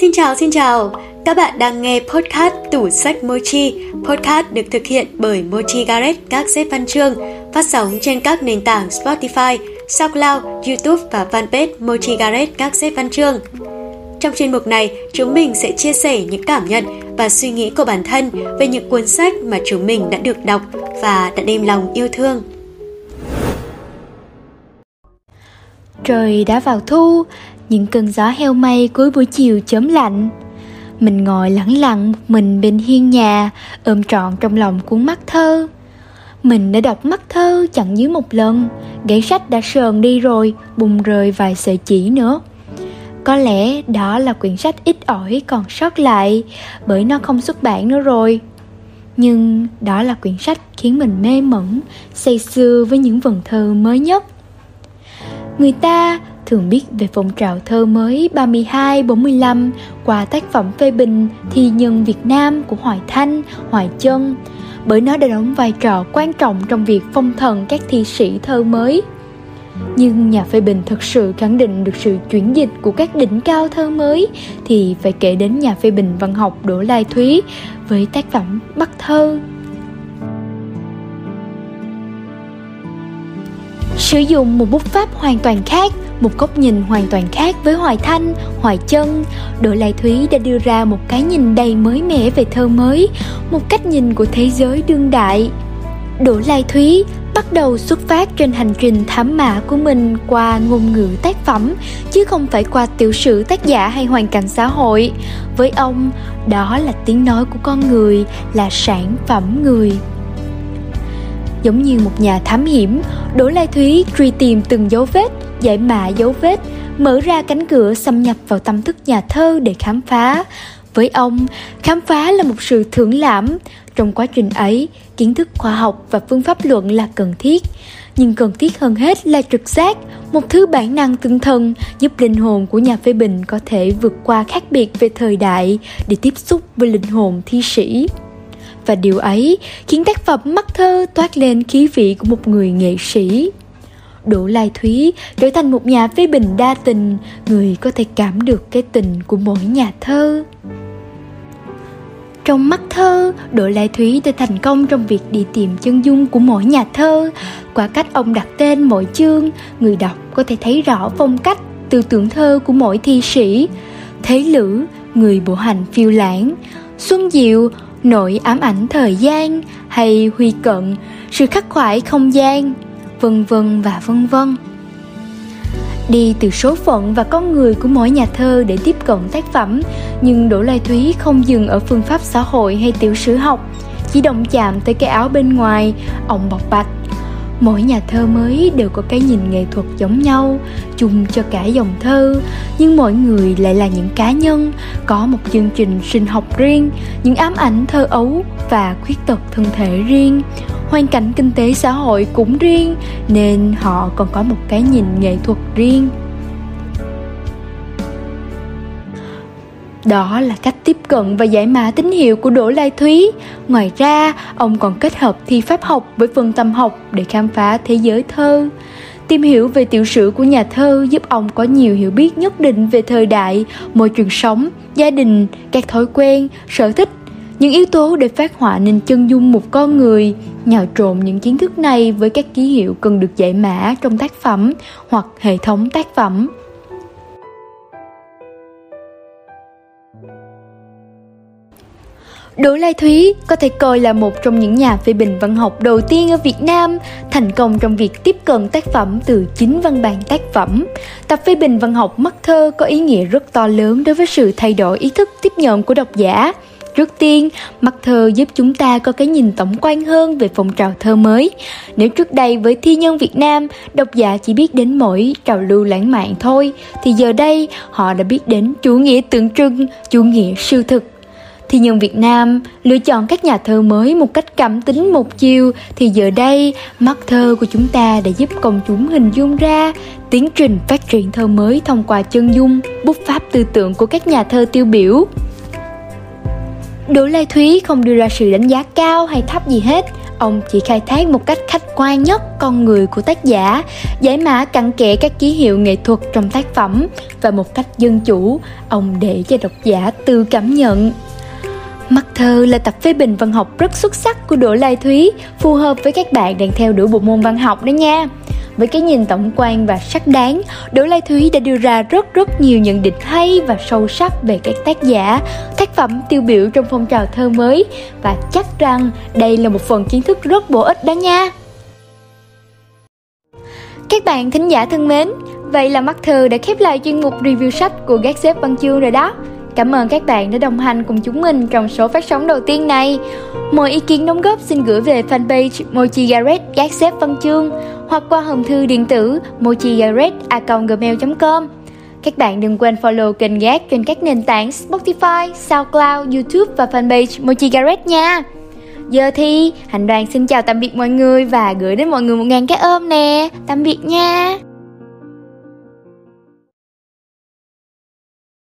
Xin chào, xin chào. Các bạn đang nghe podcast Tủ sách Mochi. Podcast được thực hiện bởi Mochi Garret các xếp văn chương, phát sóng trên các nền tảng Spotify, SoundCloud, YouTube và fanpage Mochi Garret các xếp văn chương. Trong chuyên mục này, chúng mình sẽ chia sẻ những cảm nhận và suy nghĩ của bản thân về những cuốn sách mà chúng mình đã được đọc và đã đem lòng yêu thương. Trời đã vào thu, những cơn gió heo may cuối buổi chiều chớm lạnh. Mình ngồi lẳng lặng một mình bên hiên nhà, ôm trọn trong lòng cuốn mắt thơ. Mình đã đọc mắt thơ chẳng dưới một lần, gãy sách đã sờn đi rồi, bùng rời vài sợi chỉ nữa. Có lẽ đó là quyển sách ít ỏi còn sót lại, bởi nó không xuất bản nữa rồi. Nhưng đó là quyển sách khiến mình mê mẩn, say sưa với những vần thơ mới nhất. Người ta thường biết về phong trào thơ mới 32-45 qua tác phẩm phê bình thi nhân Việt Nam của Hoài Thanh, Hoài Chân, bởi nó đã đóng vai trò quan trọng trong việc phong thần các thi sĩ thơ mới. Nhưng nhà phê bình thực sự khẳng định được sự chuyển dịch của các đỉnh cao thơ mới thì phải kể đến nhà phê bình văn học Đỗ Lai Thúy với tác phẩm Bắc Thơ sử dụng một bút pháp hoàn toàn khác, một góc nhìn hoàn toàn khác với hoài thanh, hoài chân. Đỗ lai thúy đã đưa ra một cái nhìn đầy mới mẻ về thơ mới, một cách nhìn của thế giới đương đại. Đỗ lai thúy bắt đầu xuất phát trên hành trình thám mã của mình qua ngôn ngữ tác phẩm, chứ không phải qua tiểu sử tác giả hay hoàn cảnh xã hội. Với ông, đó là tiếng nói của con người, là sản phẩm người giống như một nhà thám hiểm. Đỗ lai thúy truy tìm từng dấu vết, giải mã dấu vết, mở ra cánh cửa xâm nhập vào tâm thức nhà thơ để khám phá. Với ông, khám phá là một sự thưởng lãm. Trong quá trình ấy, kiến thức khoa học và phương pháp luận là cần thiết. Nhưng cần thiết hơn hết là trực giác, một thứ bản năng tinh thần giúp linh hồn của nhà phê bình có thể vượt qua khác biệt về thời đại để tiếp xúc với linh hồn thi sĩ và điều ấy khiến tác phẩm mắt thơ toát lên khí vị của một người nghệ sĩ Đỗ Lai Thúy trở thành một nhà phê bình đa tình, người có thể cảm được cái tình của mỗi nhà thơ. Trong mắt thơ, Đỗ Lai Thúy đã thành công trong việc đi tìm chân dung của mỗi nhà thơ. Qua cách ông đặt tên mỗi chương, người đọc có thể thấy rõ phong cách, tư tưởng thơ của mỗi thi sĩ. Thế Lữ, người bộ hành phiêu lãng, Xuân Diệu, nỗi ám ảnh thời gian, hay Huy Cận, sự khắc khoải không gian, vân vân và vân vân. Đi từ số phận và con người của mỗi nhà thơ để tiếp cận tác phẩm nhưng đỗ lai thúy không dừng ở phương pháp xã hội hay tiểu sử học chỉ động chạm tới cái áo bên ngoài ông bọc bạch mỗi nhà thơ mới đều có cái nhìn nghệ thuật giống nhau, chung cho cả dòng thơ. Nhưng mỗi người lại là những cá nhân, có một chương trình sinh học riêng, những ám ảnh thơ ấu và khuyết tật thân thể riêng. Hoàn cảnh kinh tế xã hội cũng riêng, nên họ còn có một cái nhìn nghệ thuật riêng. Đó là cách tiếp cận và giải mã tín hiệu của Đỗ Lai Thúy. Ngoài ra, ông còn kết hợp thi pháp học với phân tâm học để khám phá thế giới thơ. Tìm hiểu về tiểu sử của nhà thơ giúp ông có nhiều hiểu biết nhất định về thời đại, môi trường sống, gia đình, các thói quen, sở thích những yếu tố để phát họa nên chân dung một con người nhào trộn những kiến thức này với các ký hiệu cần được giải mã trong tác phẩm hoặc hệ thống tác phẩm Đỗ Lai Thúy có thể coi là một trong những nhà phê bình văn học đầu tiên ở Việt Nam, thành công trong việc tiếp cận tác phẩm từ chính văn bản tác phẩm. Tập phê bình văn học mắt thơ có ý nghĩa rất to lớn đối với sự thay đổi ý thức tiếp nhận của độc giả. Trước tiên, mắt thơ giúp chúng ta có cái nhìn tổng quan hơn về phong trào thơ mới. Nếu trước đây với thi nhân Việt Nam, độc giả chỉ biết đến mỗi trào lưu lãng mạn thôi, thì giờ đây họ đã biết đến chủ nghĩa tượng trưng, chủ nghĩa siêu thực thì nhân Việt Nam lựa chọn các nhà thơ mới một cách cảm tính một chiều thì giờ đây mắt thơ của chúng ta đã giúp công chúng hình dung ra tiến trình phát triển thơ mới thông qua chân dung, bút pháp tư tưởng của các nhà thơ tiêu biểu. Đỗ Lai Thúy không đưa ra sự đánh giá cao hay thấp gì hết. ông chỉ khai thác một cách khách quan nhất con người của tác giả, giải mã cặn kẽ các ký hiệu nghệ thuật trong tác phẩm và một cách dân chủ, ông để cho độc giả tự cảm nhận. Mặt thơ là tập phê bình văn học rất xuất sắc của Đỗ Lai Thúy, phù hợp với các bạn đang theo đuổi bộ môn văn học đó nha. Với cái nhìn tổng quan và sắc đáng, Đỗ Lai Thúy đã đưa ra rất rất nhiều nhận định hay và sâu sắc về các tác giả, tác phẩm tiêu biểu trong phong trào thơ mới và chắc rằng đây là một phần kiến thức rất bổ ích đó nha. Các bạn thính giả thân mến, vậy là mắt thơ đã khép lại chuyên mục review sách của Gác xếp Văn Chương rồi đó. Cảm ơn các bạn đã đồng hành cùng chúng mình trong số phát sóng đầu tiên này. Mọi ý kiến đóng góp xin gửi về fanpage Mochi Garret Gác xếp Văn Chương hoặc qua hòm thư điện tử mochigarret.gmail.com Các bạn đừng quên follow kênh Gác trên các nền tảng Spotify, SoundCloud, YouTube và fanpage Mochi Garret nha. Giờ thì Hành Đoàn xin chào tạm biệt mọi người và gửi đến mọi người một ngàn cái ôm nè. Tạm biệt nha.